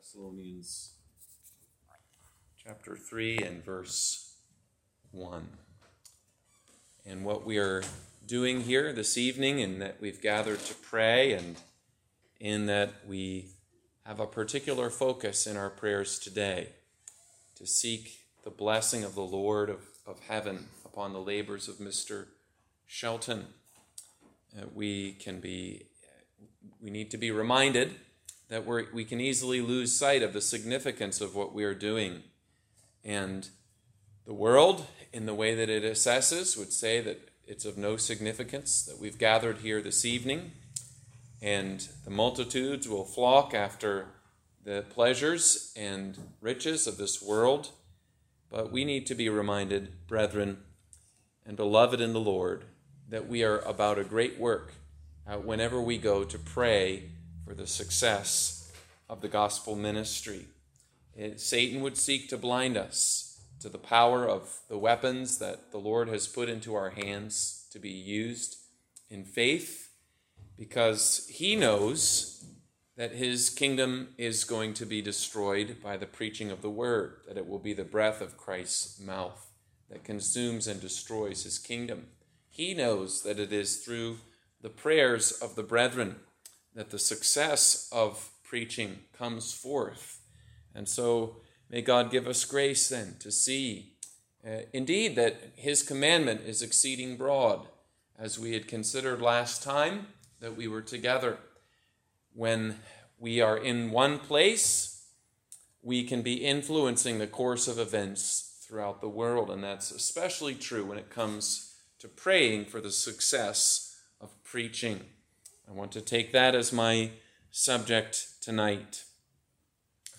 Thessalonians chapter 3 and verse 1. And what we are doing here this evening, in that we've gathered to pray, and in that we have a particular focus in our prayers today to seek the blessing of the Lord of, of heaven upon the labors of Mr. Shelton. Uh, we can be, we need to be reminded that we we can easily lose sight of the significance of what we are doing. And the world, in the way that it assesses, would say that it's of no significance that we've gathered here this evening, and the multitudes will flock after the pleasures and riches of this world. But we need to be reminded, brethren and beloved in the Lord, that we are about a great work uh, whenever we go to pray for the success of the gospel ministry. It, Satan would seek to blind us to the power of the weapons that the Lord has put into our hands to be used in faith because he knows that his kingdom is going to be destroyed by the preaching of the word, that it will be the breath of Christ's mouth that consumes and destroys his kingdom. He knows that it is through the prayers of the brethren that the success of preaching comes forth. And so may God give us grace then to see, uh, indeed, that His commandment is exceeding broad, as we had considered last time that we were together. When we are in one place, we can be influencing the course of events throughout the world, and that's especially true when it comes to praying for the success of preaching. I want to take that as my subject tonight.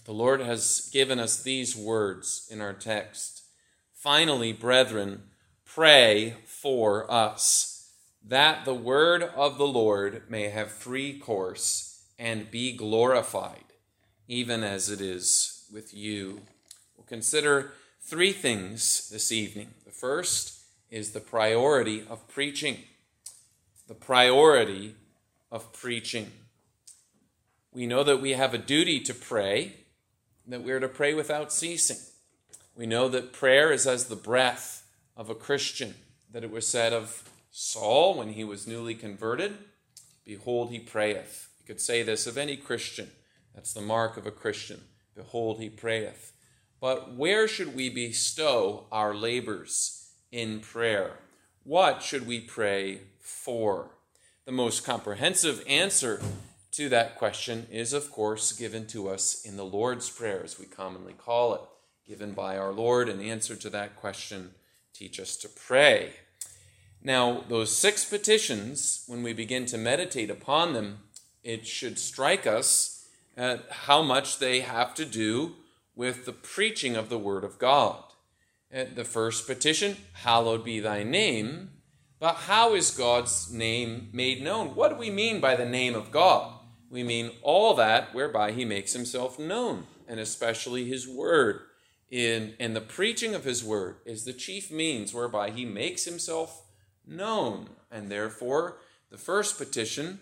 The Lord has given us these words in our text. Finally, brethren, pray for us, that the word of the Lord may have free course and be glorified, even as it is with you. We'll consider three things this evening. The first is the priority of preaching. The priority of preaching. We know that we have a duty to pray, that we are to pray without ceasing. We know that prayer is as the breath of a Christian, that it was said of Saul when he was newly converted Behold, he prayeth. You could say this of any Christian. That's the mark of a Christian. Behold, he prayeth. But where should we bestow our labors in prayer? What should we pray for? The most comprehensive answer to that question is, of course, given to us in the Lord's Prayer, as we commonly call it, given by our Lord in answer to that question teach us to pray. Now, those six petitions, when we begin to meditate upon them, it should strike us at how much they have to do with the preaching of the Word of God. At the first petition, Hallowed be thy name, but how is God's name made known? What do we mean by the name of God? We mean all that whereby he makes himself known, and especially his word. In, and the preaching of his word is the chief means whereby he makes himself known. And therefore, the first petition,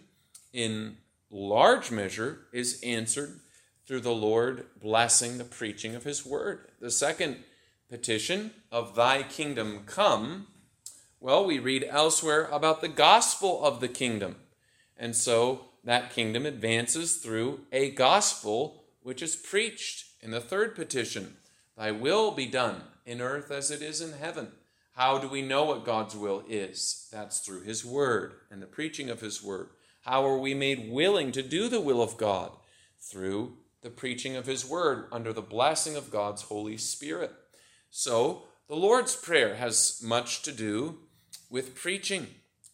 in large measure, is answered through the Lord blessing the preaching of his word. The second petition, of thy kingdom come, well, we read elsewhere about the gospel of the kingdom. And so that kingdom advances through a gospel which is preached in the third petition Thy will be done in earth as it is in heaven. How do we know what God's will is? That's through His Word and the preaching of His Word. How are we made willing to do the will of God? Through the preaching of His Word under the blessing of God's Holy Spirit. So, the Lord's Prayer has much to do with preaching.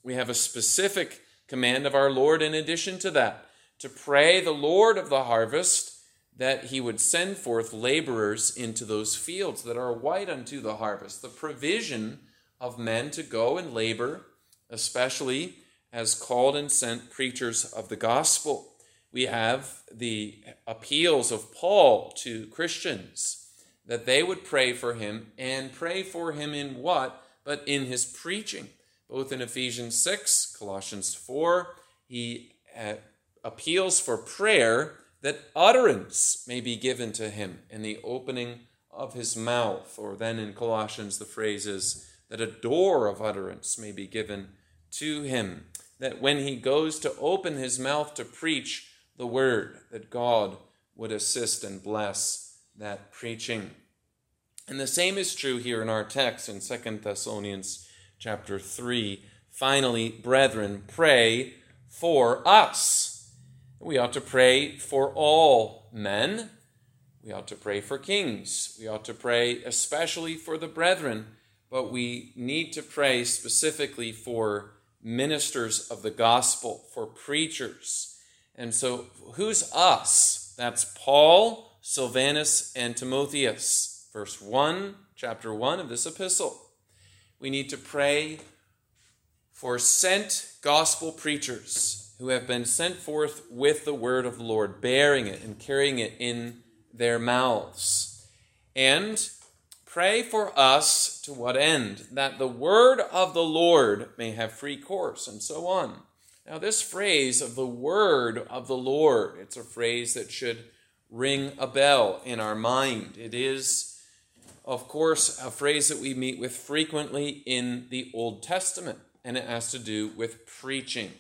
We have a specific command of our Lord in addition to that to pray the Lord of the harvest that he would send forth laborers into those fields that are white unto the harvest, the provision of men to go and labor, especially as called and sent preachers of the gospel. We have the appeals of Paul to Christians that they would pray for him and pray for him in what? But in his preaching both in Ephesians 6, Colossians 4, he uh, appeals for prayer that utterance may be given to him in the opening of his mouth. Or then in Colossians, the phrase is that a door of utterance may be given to him. That when he goes to open his mouth to preach the word, that God would assist and bless that preaching. And the same is true here in our text in Second Thessalonians chapter 3. Finally, brethren, pray for us. We ought to pray for all men. We ought to pray for kings. We ought to pray especially for the brethren, but we need to pray specifically for ministers of the gospel, for preachers. And so, who's us? That's Paul, Silvanus, and Timotheus. Verse 1, chapter 1 of this epistle. We need to pray for sent gospel preachers who have been sent forth with the word of the Lord, bearing it and carrying it in their mouths. And pray for us to what end? That the word of the Lord may have free course, and so on. Now, this phrase of the word of the Lord, it's a phrase that should ring a bell in our mind. It is, of course, a phrase that we meet with frequently in the Old Testament and it has to do with preaching.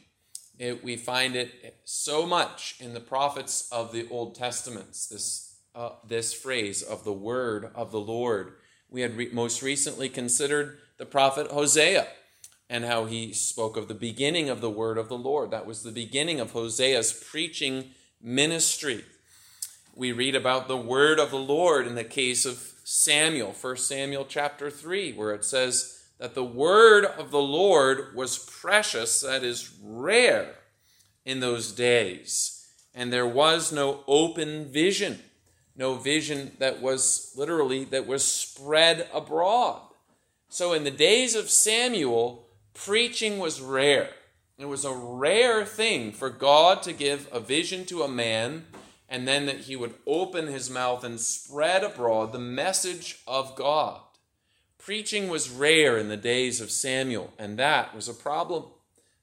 It, we find it so much in the prophets of the Old Testaments, this, uh, this phrase of the word of the Lord. We had re- most recently considered the prophet Hosea and how he spoke of the beginning of the word of the Lord. That was the beginning of Hosea's preaching ministry. We read about the word of the Lord in the case of Samuel, 1 Samuel chapter 3, where it says, that the word of the Lord was precious, that is, rare, in those days. And there was no open vision, no vision that was literally, that was spread abroad. So in the days of Samuel, preaching was rare. It was a rare thing for God to give a vision to a man and then that he would open his mouth and spread abroad the message of God. Preaching was rare in the days of Samuel, and that was a problem.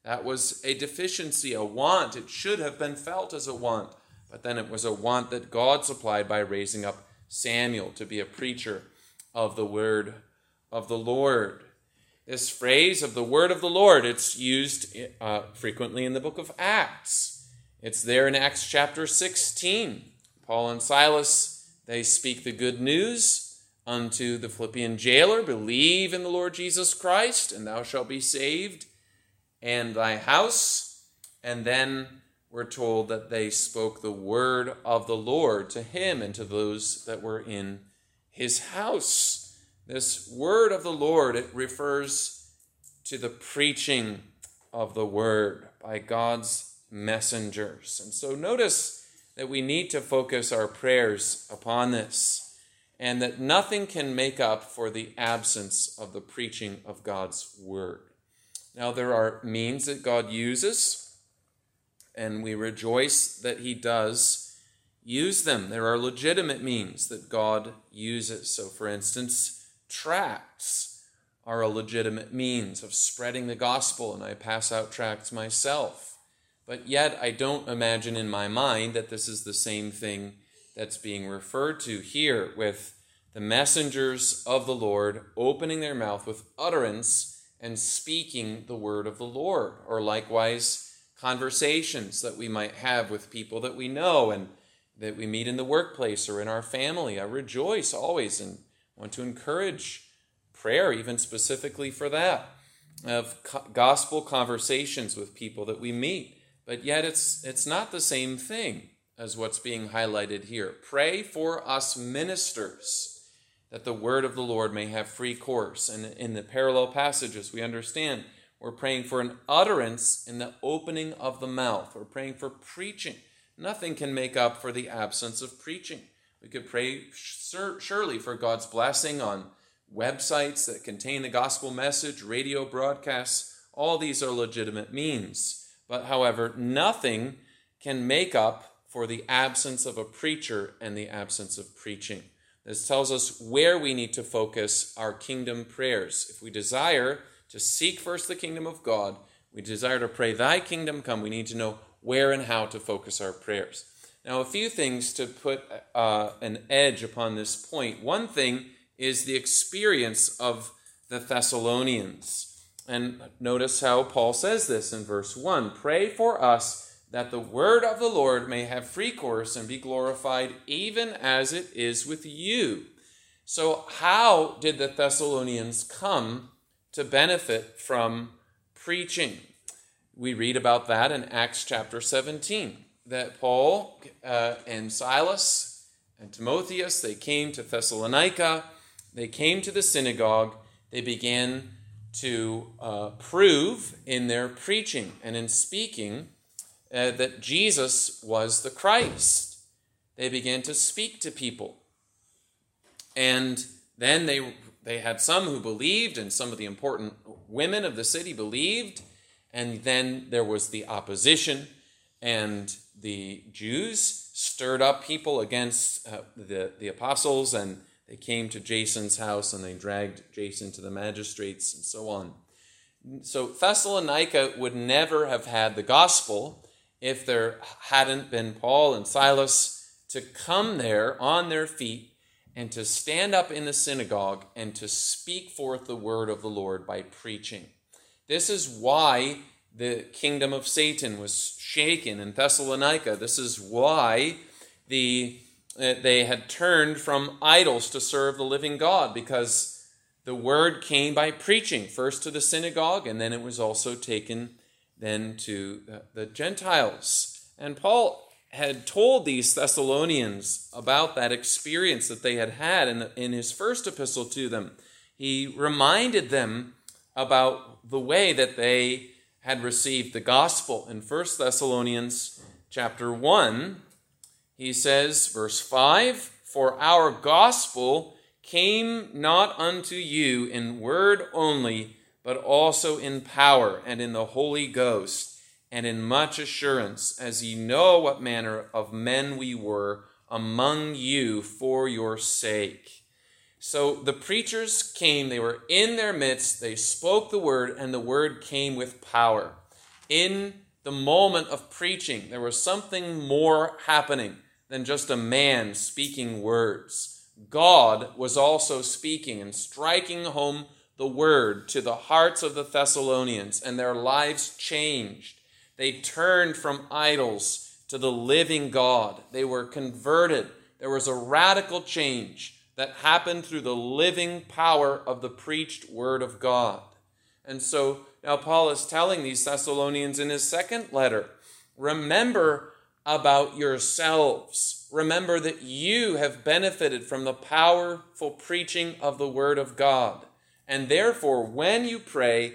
That was a deficiency, a want. It should have been felt as a want, but then it was a want that God supplied by raising up Samuel to be a preacher of the word of the Lord. This phrase of the word of the Lord, it's used uh, frequently in the book of Acts. It's there in Acts chapter 16. Paul and Silas, they speak the good news unto the Philippian jailer, Believe in the Lord Jesus Christ, and thou shalt be saved, and thy house. And then we're told that they spoke the word of the Lord to him and to those that were in his house. This word of the Lord, it refers to the preaching of the word by God's messengers. And so notice that we need to focus our prayers upon this and that nothing can make up for the absence of the preaching of God's word. Now, there are means that God uses, and we rejoice that He does use them. There are legitimate means that God uses. So, for instance, tracts are a legitimate means of spreading the gospel, and I pass out tracts myself. But yet, I don't imagine in my mind that this is the same thing that's being referred to here with the messengers of the Lord opening their mouth with utterance and speaking the word of the Lord, or likewise conversations that we might have with people that we know and that we meet in the workplace or in our family. I rejoice always and want to encourage prayer, even specifically for that, of gospel conversations with people that we meet. But yet it's it's not the same thing as what's being highlighted here. Pray for us ministers that the word of the Lord may have free course. And in the parallel passages, we understand we're praying for an utterance in the opening of the mouth. We're praying for preaching. Nothing can make up for the absence of preaching. We could pray surely for God's blessing on websites that contain the gospel message, radio broadcasts. All these are legitimate means. But, however, nothing can make up for the absence of a preacher and the absence of preaching. This tells us where we need to focus our kingdom prayers. If we desire to seek first the kingdom of God, we desire to pray, Thy kingdom come, we need to know where and how to focus our prayers. Now, a few things to put uh, an edge upon this point. One thing is the experience of the Thessalonians. And notice how Paul says this in verse 1 Pray for us that the word of the Lord may have free course and be glorified, even as it is with you. So, how did the Thessalonians come to benefit from preaching? We read about that in Acts chapter 17 that Paul uh, and Silas and Timotheus, they came to Thessalonica, they came to the synagogue, they began to uh, prove in their preaching and in speaking uh, that Jesus was the Christ. They began to speak to people. And then they, they had some who believed, and some of the important women of the city believed. And then there was the opposition and the Jews stirred up people against uh, the, the apostles, and they came to Jason's house and they dragged Jason to the magistrates and so on. So Thessalonica would never have had the gospel if there hadn't been Paul and Silas to come there on their feet and to stand up in the synagogue and to speak forth the word of the Lord by preaching. This is why the kingdom of Satan was shaken in Thessalonica. This is why the, Uh, they had turned from idols to serve the living God, because the word came by preaching, first to the synagogue, and then it was also taken then to the, the Gentiles. And Paul had told these Thessalonians about that experience that they had had in, the, in his first epistle to them. He reminded them about the way that they had received the gospel. In 1 Thessalonians chapter 1, he says, verse 5 For our gospel came not unto you in word only, but also in power and in the Holy Ghost, and in much assurance, as ye know what manner of men we were among you for your sake. So the preachers came, they were in their midst, they spoke the word, and the word came with power. In the moment of preaching, there was something more happening than just a man speaking words. God was also speaking and striking home the word to the hearts of the Thessalonians, and their lives changed. They turned from idols to the living God. They were converted. There was a radical change that happened through the living power of the preached word of God. And so now Paul is telling these Thessalonians in his second letter remember about yourselves. Remember that you have benefited from the powerful preaching of the word of God. And therefore, when you pray,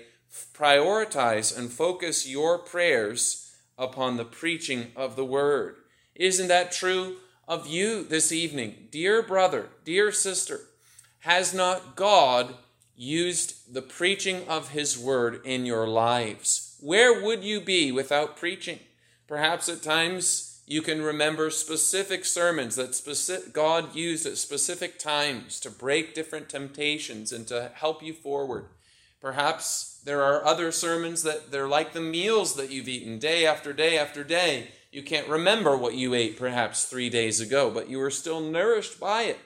prioritize and focus your prayers upon the preaching of the word. Isn't that true of you this evening, dear brother, dear sister, has not God used the preaching of his word in your lives? Where would you be without preaching? Perhaps at times you can remember specific sermons that specific, God used at specific times to break different temptations and to help you forward. Perhaps there are other sermons that they're like the meals that you've eaten day after day after day you can't remember what you ate perhaps three days ago, but you were still nourished by it.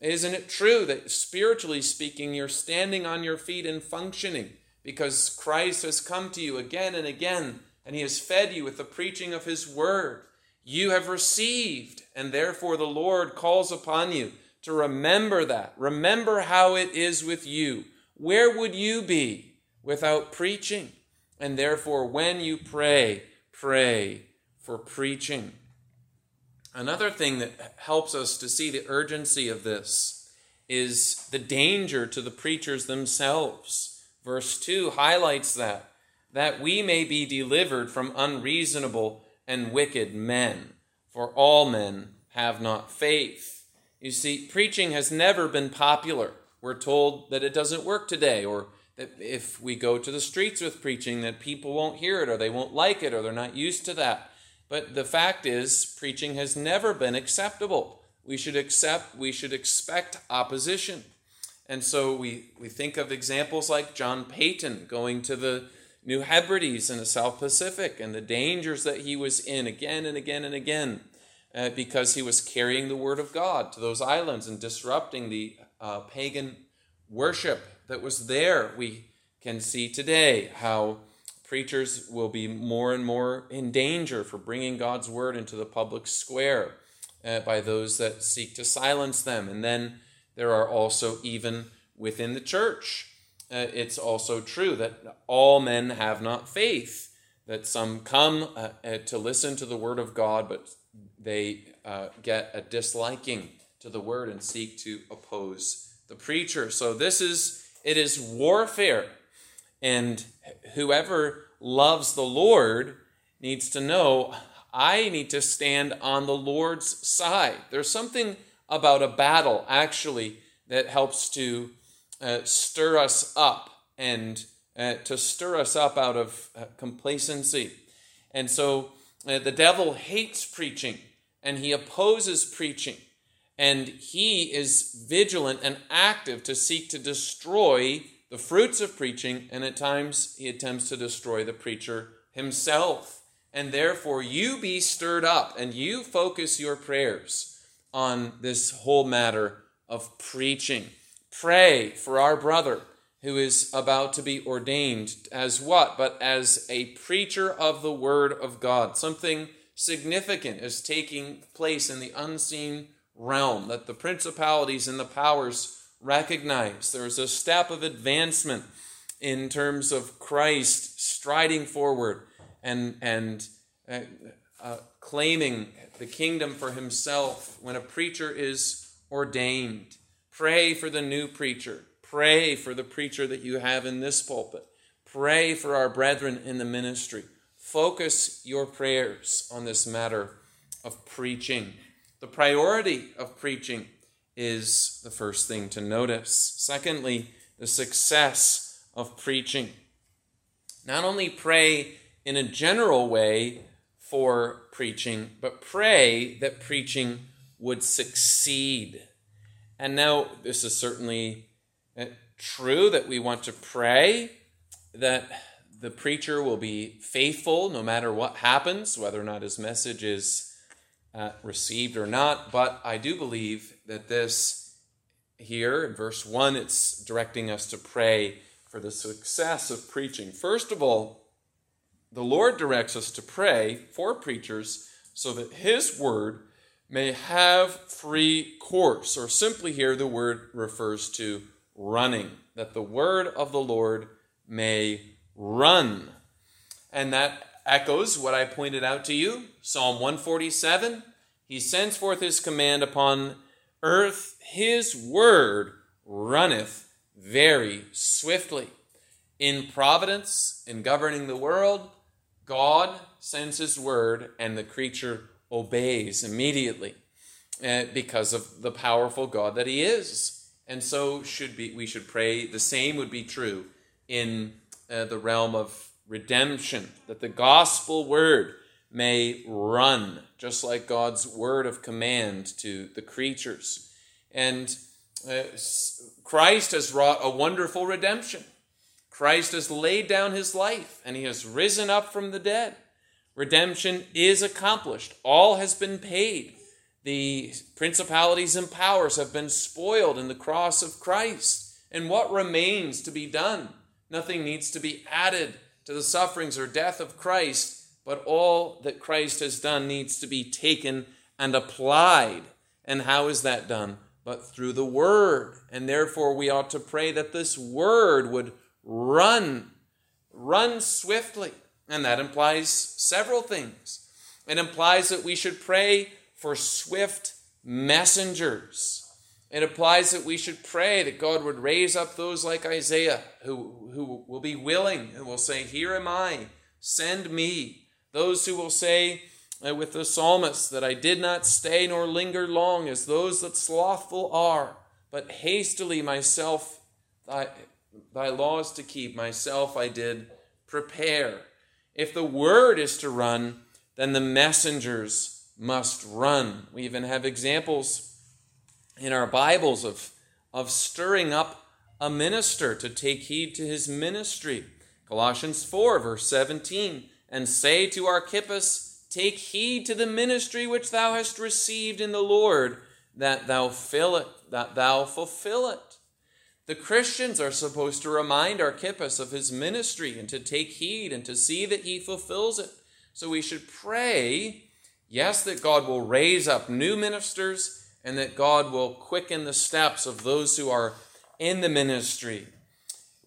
Isn't it true that spiritually speaking, you're standing on your feet and functioning because Christ has come to you again and again and he has fed you with the preaching of his word? You have received, and therefore the Lord calls upon you to remember that. Remember how it is with you. Where would you be without preaching? And therefore, when you pray, pray for preaching. Another thing that helps us to see the urgency of this is the danger to the preachers themselves. Verse 2 highlights that, that we may be delivered from unreasonable and wicked men, for all men have not faith. You see, preaching has never been popular. We're told that it doesn't work today, or that if we go to the streets with preaching, that people won't hear it, or they won't like it, or they're not used to that. But the fact is, preaching has never been acceptable. We should accept, we should expect opposition. And so we, we think of examples like John Paton going to the New Hebrides in the South Pacific and the dangers that he was in again and again and again. uh, because he was carrying the word of God to those islands and disrupting the uh, pagan worship that was there. We can see today how preachers will be more and more in danger for bringing God's word into the public square uh, by those that seek to silence them. And then there are also, even within the church, uh, it's also true that all men have not faith, that some come uh, uh to listen to the word of God, but they uh, get a disliking to the word and seek to oppose the preacher. So this is, it is warfare. And whoever loves the Lord needs to know I need to stand on the Lord's side. There's something about a battle, actually, that helps to uh, stir us up and uh, to stir us up out of uh, complacency. And so uh, the devil hates preaching and he opposes preaching. And he is vigilant and active to seek to destroy the fruits of preaching, and at times he attempts to destroy the preacher himself. And therefore, you be stirred up and you focus your prayers on this whole matter of preaching. Pray for our brother who is about to be ordained as what? But as a preacher of the Word of God. Something significant is taking place in the unseen realm that the principalities and the powers recognize. There's a step of advancement in terms of Christ striding forward and, and uh, uh, claiming the kingdom for himself when a preacher is ordained. Pray for the new preacher. Pray for the preacher that you have in this pulpit. Pray for our brethren in the ministry. Focus your prayers on this matter of preaching. The priority of preaching is the first thing to notice. Secondly, the success of preaching. Not only pray in a general way for preaching, but pray that preaching would succeed. And now, this is certainly uh, true that we want to pray that the preacher will be faithful no matter what happens, whether or not his message is uh, received or not. But I do believe that this here in verse 1, it's directing us to pray for the success of preaching. First of all, the Lord directs us to pray for preachers so that his word may have free course, or simply here the word refers to running, that the word of the Lord may run. And that echoes what I pointed out to you Psalm 147. He sends forth his command upon earth, his word runneth very swiftly. In providence, in governing the world, God sends his word and the creature obeys immediately uh, because of the powerful God that he is. And so should be we should pray the same would be true in uh, the realm of redemption, that the gospel word may run, just like God's word of command to the creatures. And uh, Christ has wrought a wonderful redemption. Christ has laid down his life and he has risen up from the dead. Redemption is accomplished, all has been paid. The principalities and powers have been spoiled in the cross of Christ. And what remains to be done? Nothing needs to be added to the sufferings or death of Christ, but all that Christ has done needs to be taken and applied. And how is that done? But through the Word. And therefore, we ought to pray that this Word would run, run swiftly. And that implies several things. It implies that we should pray for swift messengers. It implies that we should pray that God would raise up those like Isaiah who, who will be willing, and will say, Here am I, send me. Those who will say uh, with the psalmist that I did not stay nor linger long as those that slothful are, but hastily myself, thy, thy laws to keep, myself I did prepare. If the word is to run, then the messengers must run. We even have examples in our Bibles of, of stirring up a minister to take heed to his ministry. Colossians 4, verse 17, and say to Archippus, Take heed to the ministry which thou hast received in the Lord, that thou fill it, that thou fulfill it. The Christians are supposed to remind Archippus of his ministry and to take heed and to see that he fulfills it. So we should pray, yes, that God will raise up new ministers and that God will quicken the steps of those who are in the ministry.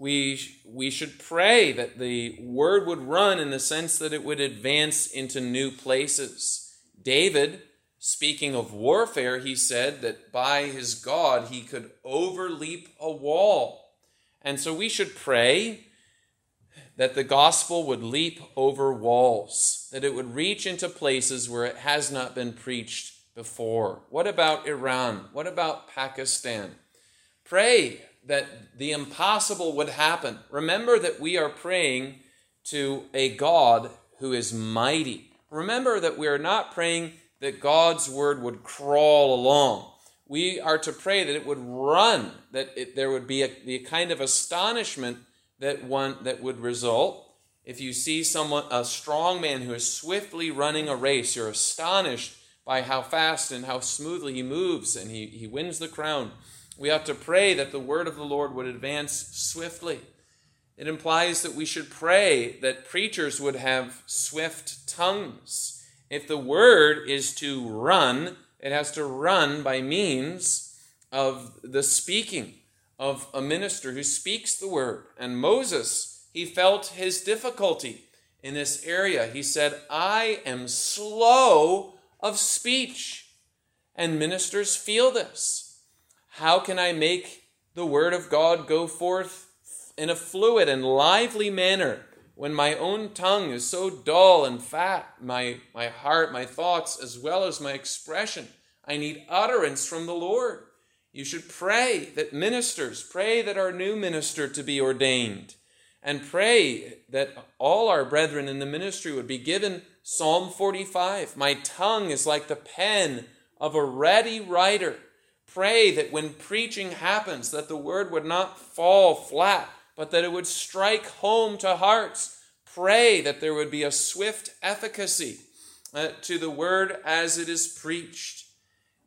We, we should pray that the word would run in the sense that it would advance into new places. David Speaking of warfare, he said that by his God he could overleap a wall. And so we should pray that the gospel would leap over walls, that it would reach into places where it has not been preached before. What about Iran? What about Pakistan? Pray that the impossible would happen. Remember that we are praying to a God who is mighty. Remember that we are not praying that God's word would crawl along. We are to pray that it would run, that it, there would be a, the kind of astonishment that one that would result if you see someone a strong man who is swiftly running a race you're astonished by how fast and how smoothly he moves and he, he wins the crown we ought to pray that the word of the lord would advance swiftly it implies that we should pray that preachers would have swift tongues if the word is to run, it has to run by means of the speaking of a minister who speaks the word. And Moses, he felt his difficulty in this area. He said, I am slow of speech. And ministers feel this. How can I make the word of God go forth in a fluid and lively manner when my own tongue is so dull and fat, my, my heart, my thoughts, as well as my expression, I need utterance from the Lord. You should pray that ministers, pray that our new minister to be ordained, and pray that all our brethren in the ministry would be given Psalm 45. My tongue is like the pen of a ready writer. Pray that when preaching happens, that the word would not fall flat, but that it would strike home to hearts. Pray that there would be a swift efficacy uh, to the word as it is preached.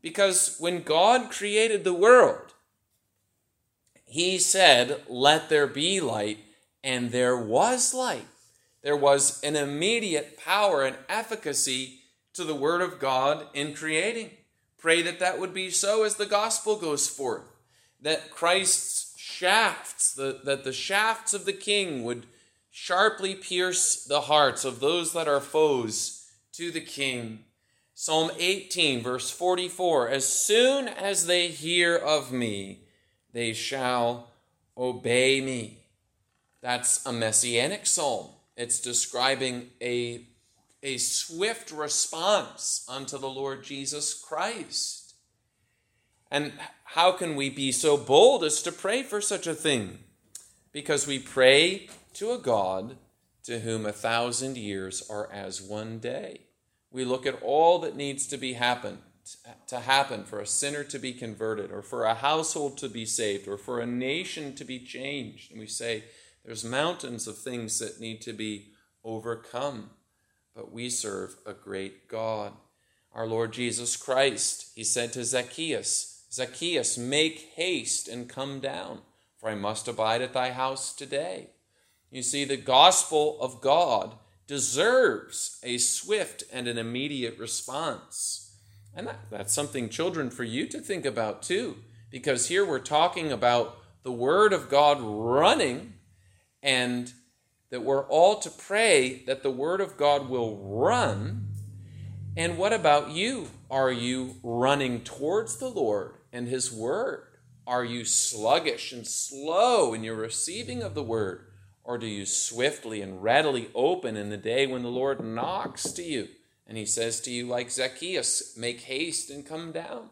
Because when God created the world, he said, Let there be light, and there was light. There was an immediate power and efficacy to the word of God in creating. Pray that that would be so as the gospel goes forth, that Christ's shafts, the, that the shafts of the king would sharply pierce the hearts of those that are foes to the king. Psalm 18, verse 44 As soon as they hear of me, they shall obey me. That's a messianic psalm. It's describing a, a swift response unto the Lord Jesus Christ. And how can we be so bold as to pray for such a thing? Because we pray to a God to whom a thousand years are as one day. We look at all that needs to be happen to happen for a sinner to be converted or for a household to be saved or for a nation to be changed and we say there's mountains of things that need to be overcome but we serve a great God our Lord Jesus Christ he said to Zacchaeus Zacchaeus, make haste and come down, for I must abide at thy house today. You see, the gospel of God deserves a swift and an immediate response. And that, that's something, children, for you to think about too, because here we're talking about the Word of God running, and that we're all to pray that the Word of God will run. And what about you? Are you running towards the Lord? and His Word? Are you sluggish and slow in your receiving of the Word? Or do you swiftly and readily open in the day when the Lord knocks to you and He says to you, like Zacchaeus, make haste and come down?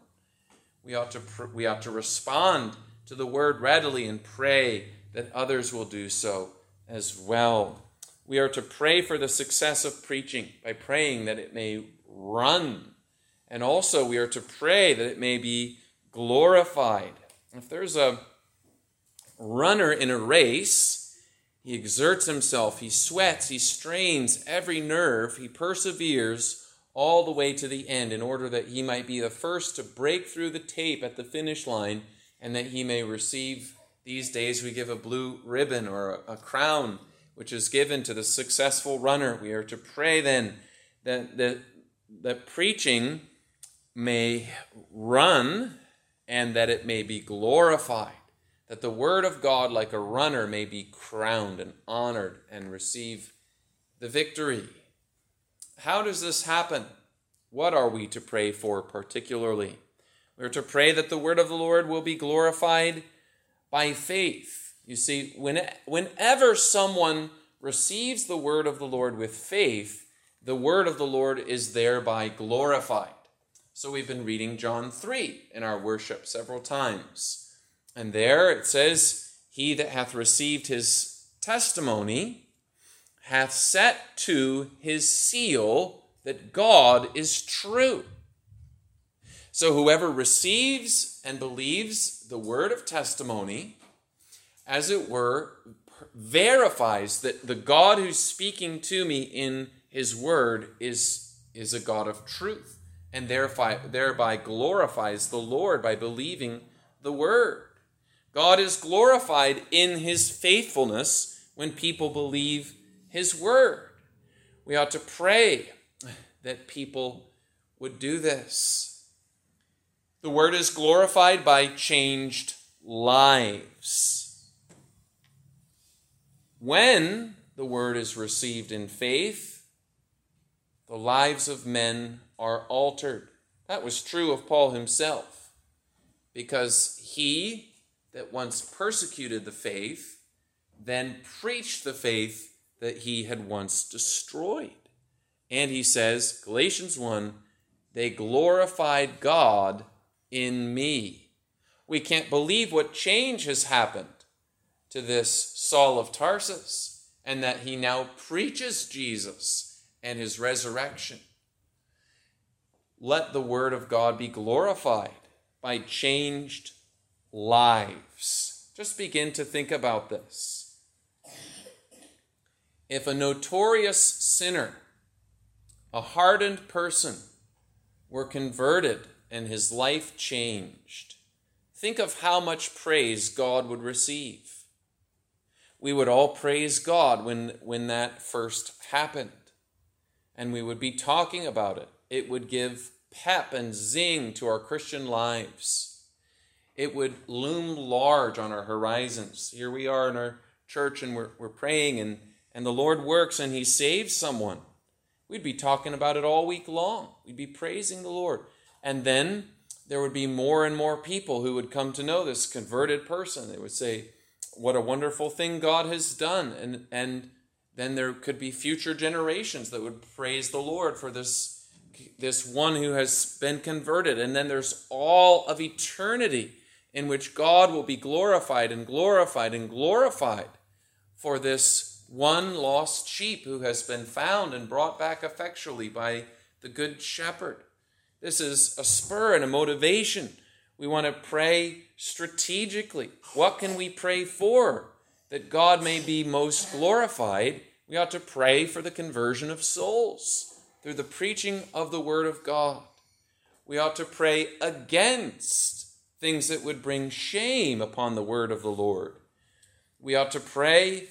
We ought to, we ought to respond to the Word readily and pray that others will do so as well. We are to pray for the success of preaching by praying that it may run. And also, we are to pray that it may be glorified. If there's a runner in a race, He exerts himself, he sweats, he strains every nerve, he perseveres all the way to the end in order that he might be the first to break through the tape at the finish line and that he may receive. These days, we give a blue ribbon or a, crown, which is given to the successful runner. We are to pray then that, that, that preaching may run and that it may be glorified, that the word of God, like a runner, may be crowned and honored and receive the victory. How does this happen? What are we to pray for particularly? We are to pray that the word of the Lord will be glorified by faith. You see, when, whenever someone receives the word of the Lord with faith, the word of the Lord is thereby glorified. So we've been reading John 3 in our worship several times. And there it says, He that hath received his testimony hath set to his seal that God is true. So whoever receives and believes the word of testimony, as it were, verifies that the God who's speaking to me in his word is, is a God of truth and thereby, thereby glorifies the Lord by believing the word. God is glorified in his faithfulness when people believe his word. We ought to pray that people would do this. The word is glorified by changed lives. When the word is received in faith, the lives of men are altered. That was true of Paul himself, because he that once persecuted the faith then preached the faith that he had once destroyed. And he says, Galatians 1, they glorified God in me. We can't believe what change has happened to this Saul of Tarsus, and that he now preaches Jesus and his resurrection let the word of God be glorified by changed lives. Just begin to think about this. If a notorious sinner, a hardened person, were converted and his life changed, think of how much praise God would receive. We would all praise God when, when that first happened, and we would be talking about it. It would give pep and zing to our Christian lives. It would loom large on our horizons. Here we are in our church and we're, we're praying, and, and the Lord works and He saves someone. We'd be talking about it all week long. We'd be praising the Lord. And then there would be more and more people who would come to know this converted person. They would say, What a wonderful thing God has done. And, and then there could be future generations that would praise the Lord for this this one who has been converted. And then there's all of eternity in which God will be glorified and glorified and glorified for this one lost sheep who has been found and brought back effectually by the Good Shepherd. This is a spur and a motivation. We want to pray strategically. What can we pray for? That God may be most glorified. We ought to pray for the conversion of souls through the preaching of the Word of God. We ought to pray against things that would bring shame upon the Word of the Lord. We ought to pray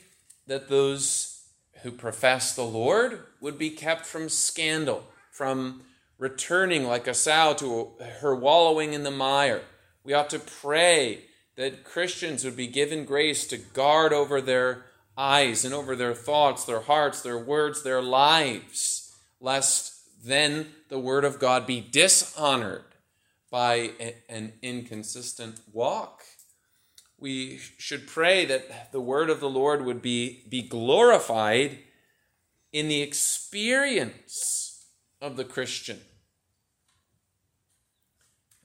that those who profess the Lord would be kept from scandal, from returning like a sow to her wallowing in the mire. We ought to pray that Christians would be given grace to guard over their eyes and over their thoughts, their hearts, their words, their lives lest then the word of God be dishonored by a, an inconsistent walk. We should pray that the word of the Lord would be, be glorified in the experience of the Christian.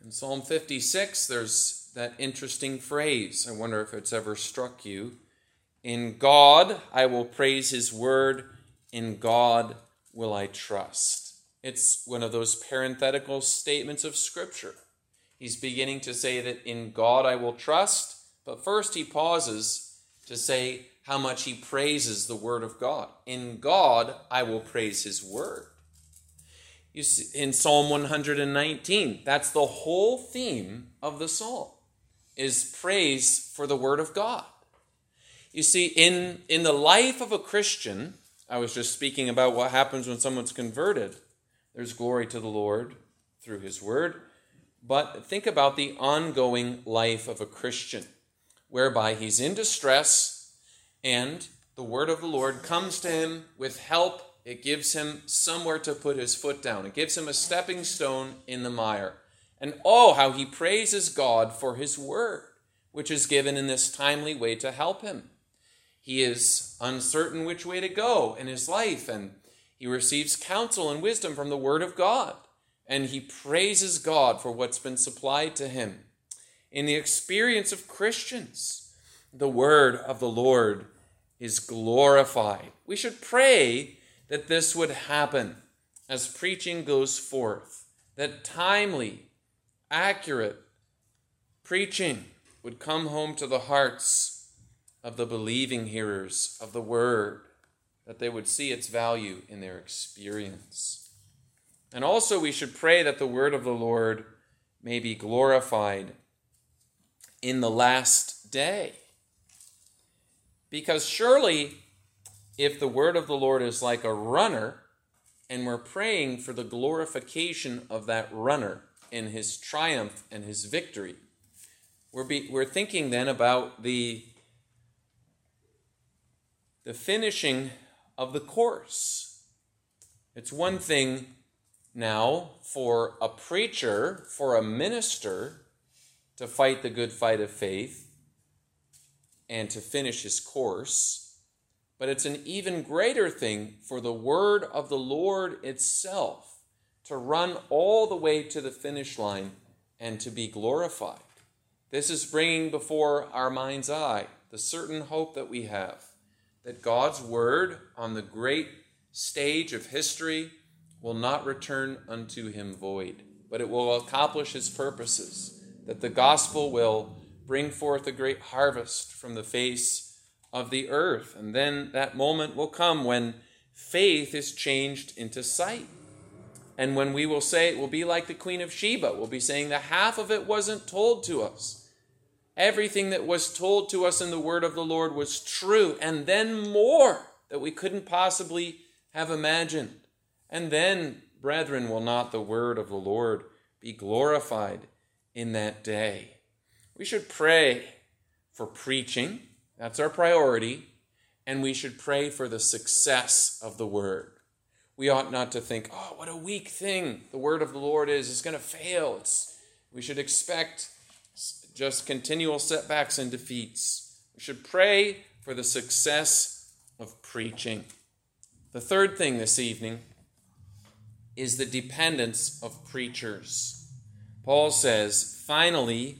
In Psalm 56, there's that interesting phrase. I wonder if it's ever struck you. In God I will praise his word, in God will I trust? It's one of those parenthetical statements of Scripture. He's beginning to say that in God I will trust, but first he pauses to say, how much he praises the word of God. In God, I will praise his word. You see, in Psalm 119, that's the whole theme of the psalm is praise for the word of God. You see, in, in the life of a Christian, I was just speaking about what happens when someone's converted. There's glory to the Lord through his word. But think about the ongoing life of a Christian, whereby he's in distress and the word of the Lord comes to him with help. It gives him somewhere to put his foot down, it gives him a stepping stone in the mire. And oh, how he praises God for his word, which is given in this timely way to help him. He is uncertain which way to go in his life, and he receives counsel and wisdom from the word of God and he praises God for what's been supplied to him. In the experience of Christians, the word of the Lord is glorified. We should pray that this would happen as preaching goes forth, that timely, accurate preaching would come home to the hearts of the believing hearers of the word, that they would see its value in their experience. And also, we should pray that the word of the Lord may be glorified in the last day. Because surely, if the word of the Lord is like a runner, and we're praying for the glorification of that runner in his triumph and his victory, we're, be, we're thinking then about the, the finishing of the course. It's one thing now for a preacher, for a minister to fight the good fight of faith and to finish his course. But it's an even greater thing for the word of the Lord itself to run all the way to the finish line and to be glorified. This is bringing before our mind's eye the certain hope that we have that God's word on the great stage of history will not return unto him void, but it will accomplish his purposes, that the gospel will bring forth a great harvest from the face of the earth. And then that moment will come when faith is changed into sight. And when we will say it will be like the Queen of Sheba, we'll be saying the half of it wasn't told to us. Everything that was told to us in the word of the Lord was true, and then more that we couldn't possibly have imagined. And then, brethren, will not the word of the Lord be glorified in that day? We should pray for preaching, that's our priority, and we should pray for the success of the word. We ought not to think, oh, what a weak thing the word of the Lord is. It's going to fail. It's, we should expect just continual setbacks and defeats. We should pray for the success of preaching. The third thing this evening is the dependence of preachers. Paul says, finally,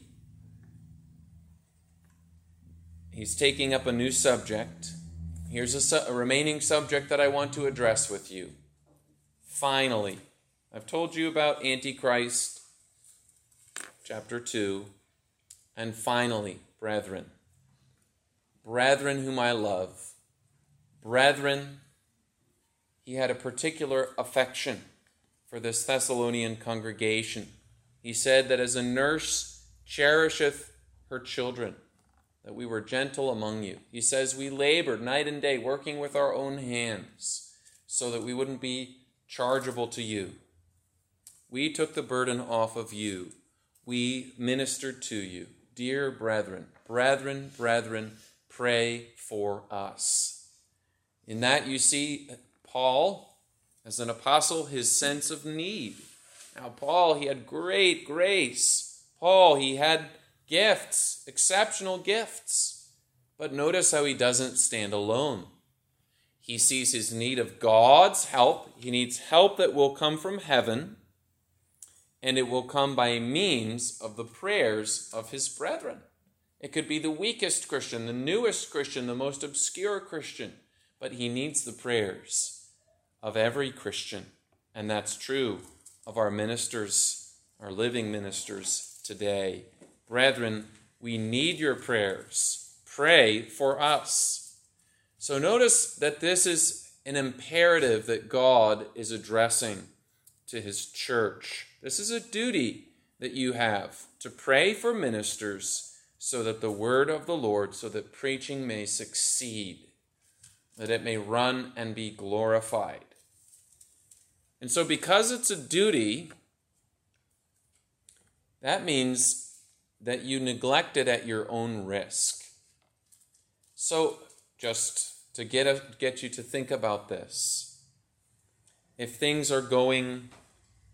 he's taking up a new subject. Here's a, su- a, remaining subject that I want to address with you. Finally, I've told you about Antichrist, chapter 2, and finally, brethren. Brethren whom I love. Brethren, he had a particular affection for this Thessalonian congregation. He said that as a nurse cherisheth her children, that we were gentle among you. He says we labored night and day, working with our own hands, so that we wouldn't be chargeable to you. We took the burden off of you. We ministered to you. Dear brethren, brethren, brethren, pray for us. In that you see Paul as an apostle, his sense of need. Now, Paul, he had great grace. Paul, he had gifts, exceptional gifts. But notice how he doesn't stand alone. He sees his need of God's help. He needs help that will come from heaven, and it will come by means of the prayers of his brethren. It could be the weakest Christian, the newest Christian, the most obscure Christian, but he needs the prayers of every Christian, and that's true of our ministers, our living ministers today. Brethren, we need your prayers. Pray for us. So notice that this is an imperative that God is addressing to his church. This is a duty that you have to pray for ministers so that the word of the Lord, so that preaching may succeed, that it may run and be glorified. And so, because it's a duty, that means that you neglect it at your own risk. So, just to get, a, get you to think about this, if things are going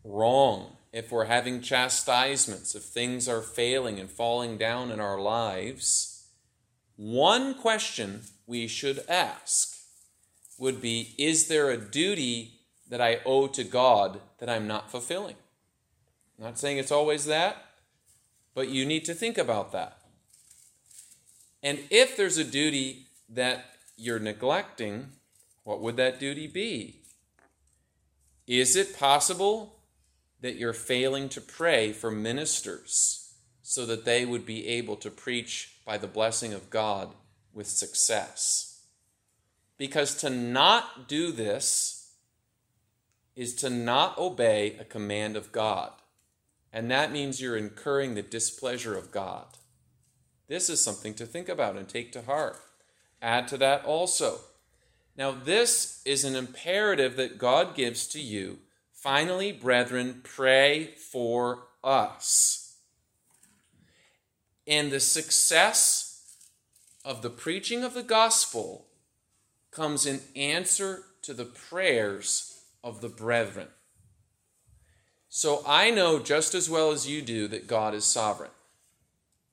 wrong, if we're having chastisements, if things are failing and falling down in our lives, one question we should ask would be Is there a duty that I owe to God that I'm not fulfilling? I'm not saying it's always that, but you need to think about that. And if there's a duty that you're neglecting, what would that duty be? Is it possible that you're failing to pray for ministers so that they would be able to preach by the blessing of God with success? Because to not do this is to not obey a command of God. And that means you're incurring the displeasure of God. This is something to think about and take to heart. Add to that also. Now, this is an imperative that God gives to you. Finally, brethren, pray for us. And the success of the preaching of the gospel comes in answer to the prayers of the brethren. So I know just as well as you do that God is sovereign.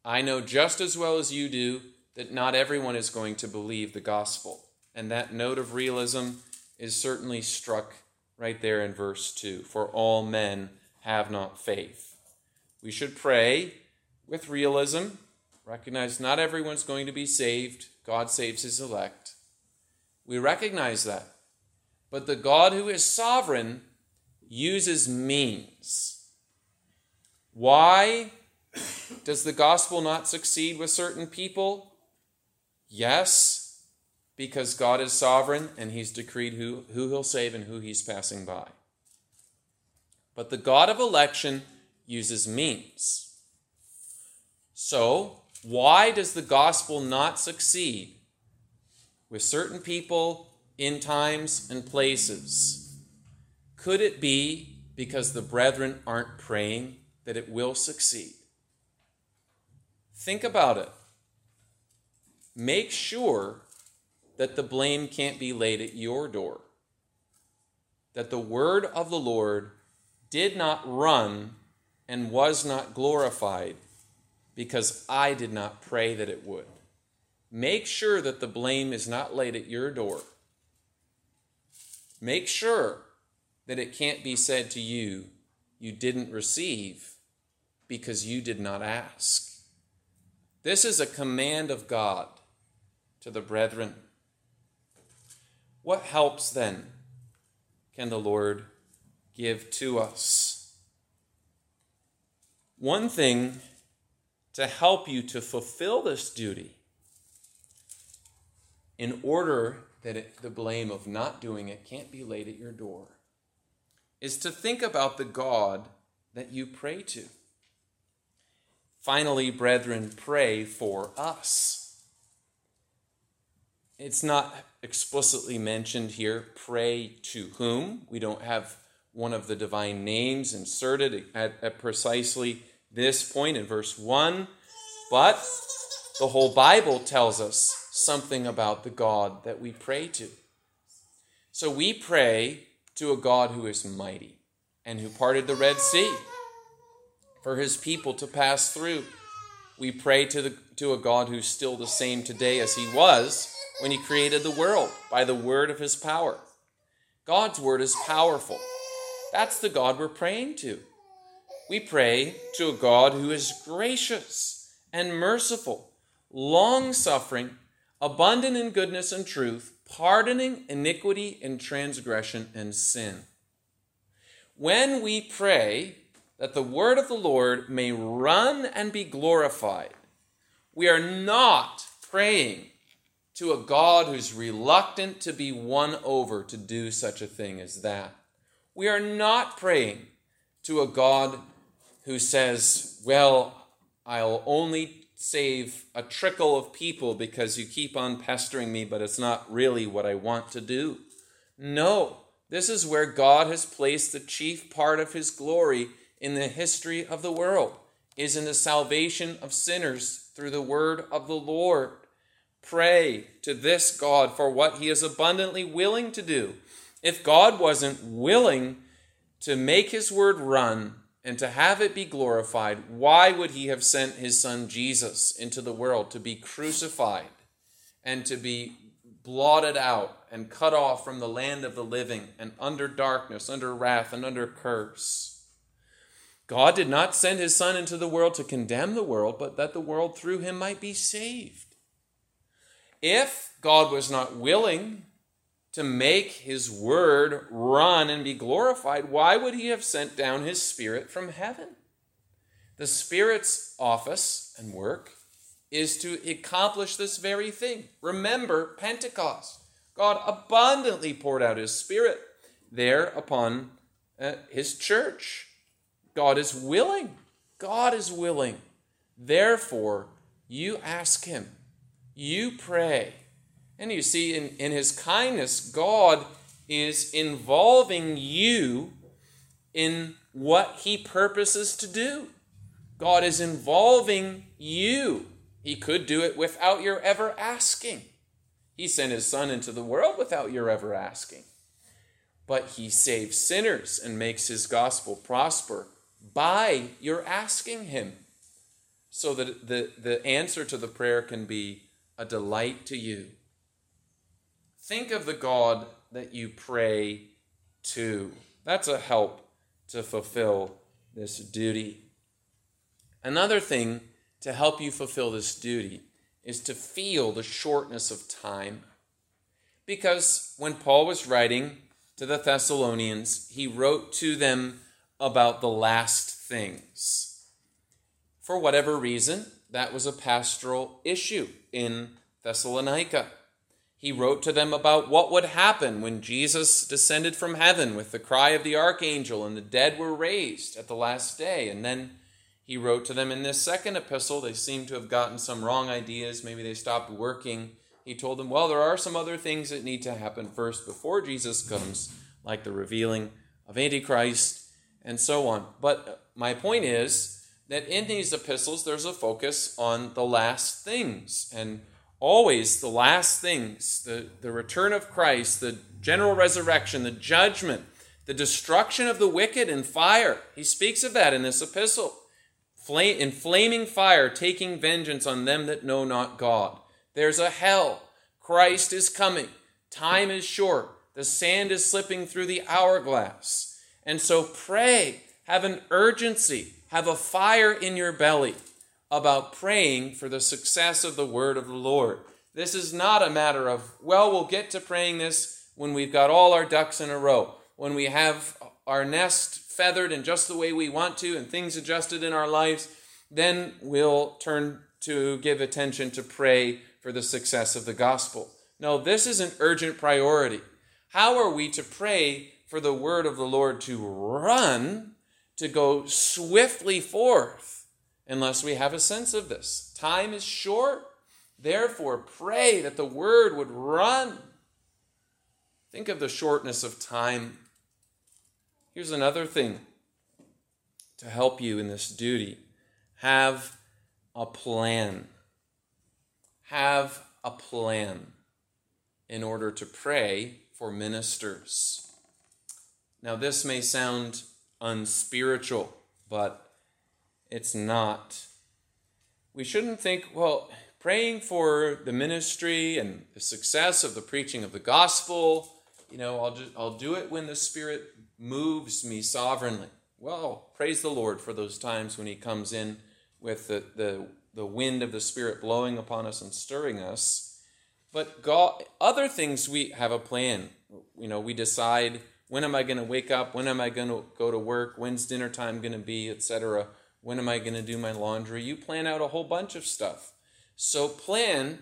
I know just as well as you do that not everyone is going to believe the gospel. And that note of realism is certainly struck right there in verse 2 For all men have not faith. We should pray with realism, recognize not everyone's going to be saved. God saves his elect. We recognize that. But the God who is sovereign uses means. Why does the gospel not succeed with certain people? Yes, because God is sovereign and he's decreed who, who he'll save and who he's passing by. But the God of election uses means. So, why does the gospel not succeed with certain people in times and places? Could it be because the brethren aren't praying that it will succeed? Think about it. Make sure that the blame can't be laid at your door. That the word of the Lord did not run and was not glorified because I did not pray that it would. Make sure that the blame is not laid at your door. Make sure that it can't be said to you, you didn't receive because you did not ask. This is a command of God to the brethren. What helps then can the Lord give to us? One thing to help you to fulfill this duty in order that it, the blame of not doing it can't be laid at your door is to think about the God that you pray to. Finally, brethren, pray for us. It's not explicitly mentioned here. Pray to whom? We don't have one of the divine names inserted at, at precisely this point in verse 1, but the whole Bible tells us something about the God that we pray to. So we pray to a God who is mighty and who parted the Red Sea for his people to pass through. We pray to, the, to a God who's still the same today as he was when he created the world by the word of his power. God's word is powerful. That's the God we're praying to. We pray to a God who is gracious and merciful, long suffering, abundant in goodness and truth, pardoning iniquity and transgression and sin. When we pray that the word of the Lord may run and be glorified, we are not praying to a God who's reluctant to be won over to do such a thing as that. We are not praying to a God who says, Well, I'll only save a trickle of people because you keep on pestering me, but it's not really what I want to do. No, this is where God has placed the chief part of his glory in the history of the world, is in the salvation of sinners through the word of the Lord. Pray to this God for what he is abundantly willing to do. If God wasn't willing to make his word run and to have it be glorified, why would he have sent his son Jesus into the world to be crucified and to be blotted out and cut off from the land of the living and under darkness, under wrath, and under curse? God did not send his son into the world to condemn the world, but that the world through him might be saved. If God was not willing to make his word run and be glorified, why would he have sent down his spirit from heaven? The spirit's office and work is to accomplish this very thing. Remember Pentecost. God abundantly poured out his spirit there upon uh, his church. God is willing. God is willing. Therefore, you ask him you pray. And you see, in, in his kindness, God is involving you in what he purposes to do. God is involving you. He could do it without your ever asking. He sent his son into the world without your ever asking. But he saves sinners and makes his gospel prosper by your asking him. So that the, the answer to the prayer can be a delight to you. Think of the God that you pray to. That's a help to fulfill this duty. Another thing to help you fulfill this duty is to feel the shortness of time. Because when Paul was writing to the Thessalonians, he wrote to them about the last things. For whatever reason, that was a pastoral issue in Thessalonica. He wrote to them about what would happen when Jesus descended from heaven with the cry of the archangel and the dead were raised at the last day. And then he wrote to them in this second epistle. They seem to have gotten some wrong ideas. Maybe they stopped working. He told them, well, there are some other things that need to happen first before Jesus comes, like the revealing of Antichrist and so on. But my point is, that in these epistles there's a focus on the last things and always the last things the, the return of Christ, the general resurrection, the judgment, the destruction of the wicked in fire. He speaks of that in this epistle. Flame, in flaming fire, taking vengeance on them that know not God. There's a hell. Christ is coming. Time is short. The sand is slipping through the hourglass. And so pray, have an urgency have a fire in your belly about praying for the success of the word of the Lord. This is not a matter of, well, we'll get to praying this when we've got all our ducks in a row, when we have our nest feathered in just the way we want to and things adjusted in our lives, then we'll turn to give attention to pray for the success of the gospel. No, this is an urgent priority. How are we to pray for the word of the Lord to run to go swiftly forth unless we have a sense of this. Time is short. Therefore, pray that the word would run. Think of the shortness of time. Here's another thing to help you in this duty have a plan. Have a plan in order to pray for ministers. Now, this may sound unspiritual, but it's not. We shouldn't think, well, praying for the ministry and the success of the preaching of the gospel, you know, I'll, just, I'll do it when the Spirit moves me sovereignly. Well, praise the Lord for those times when He comes in with the, the, the wind of the Spirit blowing upon us and stirring us. But God, other things we have a plan. You know, we decide when am I going to wake up? When am I going to go to work? When's dinner time going to be, etc.? When am I going to do my laundry? You plan out a whole bunch of stuff. So plan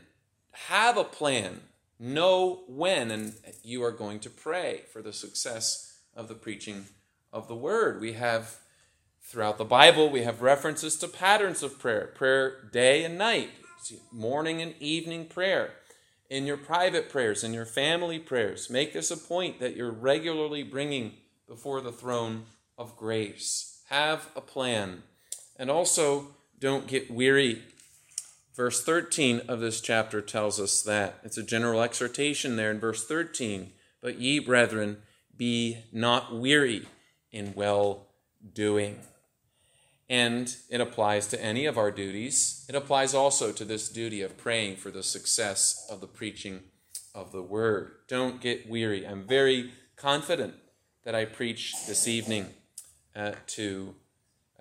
have a plan. Know when and you are going to pray for the success of the preaching of the word. We have throughout the Bible, we have references to patterns of prayer prayer day and night, morning and evening prayer. In your private prayers, in your family prayers, make this a point that you're regularly bringing before the throne of grace. Have a plan. And also, don't get weary. Verse 13 of this chapter tells us that. It's a general exhortation there in verse 13. But ye, brethren, be not weary in well doing. And it applies to any of our duties. It applies also to this duty of praying for the success of the preaching of the word. Don't get weary. I'm very confident that I preach this evening uh, to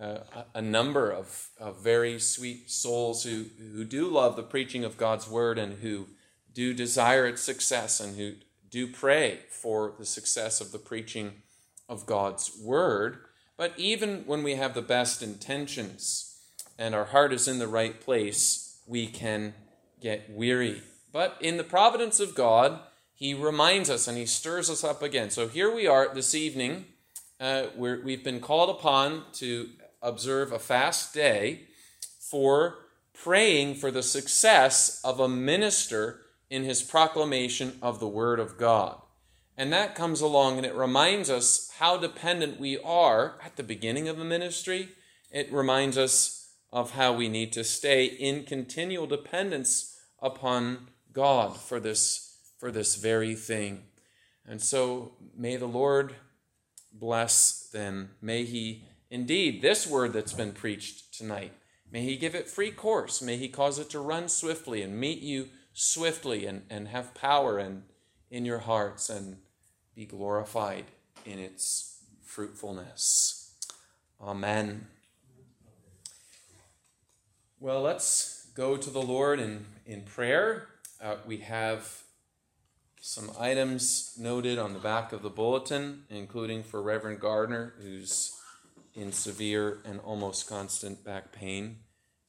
uh, a number of, of very sweet souls who, who do love the preaching of God's word and who do desire its success and who do pray for the success of the preaching of God's word. But even when we have the best intentions and our heart is in the right place, we can get weary. But in the providence of God, He reminds us and He stirs us up again. So here we are this evening. Uh, we have been called upon to observe a fast day for praying for the success of a minister in his proclamation of the Word of God. And that comes along and it reminds us how dependent we are at the beginning of a ministry. It reminds us of how we need to stay in continual dependence upon God for this, for this very thing. And so may the Lord bless them. May He indeed, this word that's been preached tonight, may He give it free course. May He cause it to run swiftly and meet you swiftly and, and have power and in your hearts and be glorified in its fruitfulness. Amen. Well, let's go to the Lord in, in prayer. Uh, we have some items noted on the back of the bulletin, including for Reverend Gardner, who's in severe and almost constant back pain.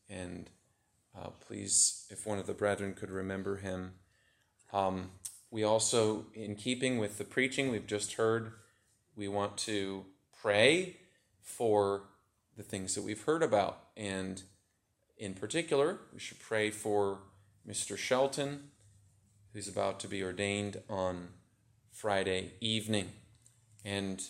And uh, please, if one of the brethren could remember him. Um, we also, in keeping with the preaching we've just heard, we want to pray for the things that we've heard about. And in particular, we should pray for Mr. Shelton, who's about to be ordained on Friday evening. And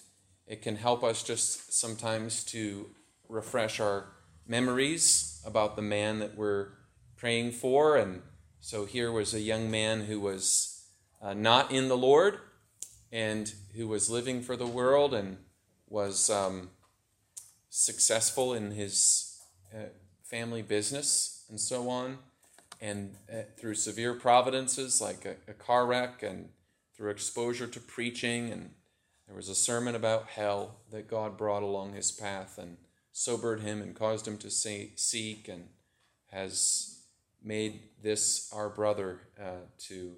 it can help us just sometimes to refresh our memories about the man that we're praying for. And so here was a young man who was uh, not in the Lord and who was living for the world and was um, successful in his uh, family business and so on. And uh, through severe providences like a, a car wreck and through exposure to preaching and there was a sermon about hell that God brought along his path and sobered him and caused him to say, seek and has made this our brother uh, to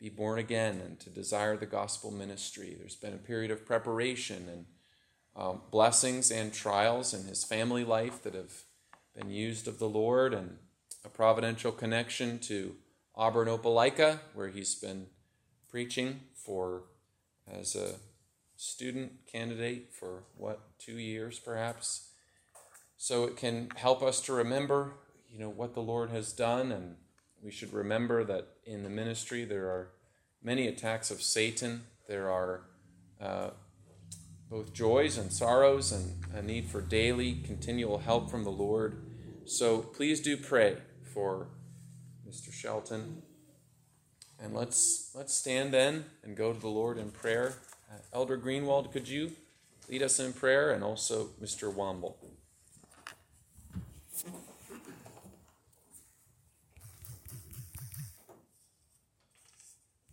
be born again and to desire the gospel ministry. There's been a period of preparation and um, blessings and trials in his family life that have been used of the Lord, and a providential connection to Auburn Opelika, where he's been preaching for as a student candidate for what two years perhaps. So it can help us to remember, you know, what the Lord has done and we should remember that in the ministry there are many attacks of Satan. There are uh, both joys and sorrows and a need for daily, continual help from the Lord. So please do pray for Mr. Shelton. And let's let's stand then and go to the Lord in prayer. Uh, Elder Greenwald, could you lead us in prayer and also Mr. Womble?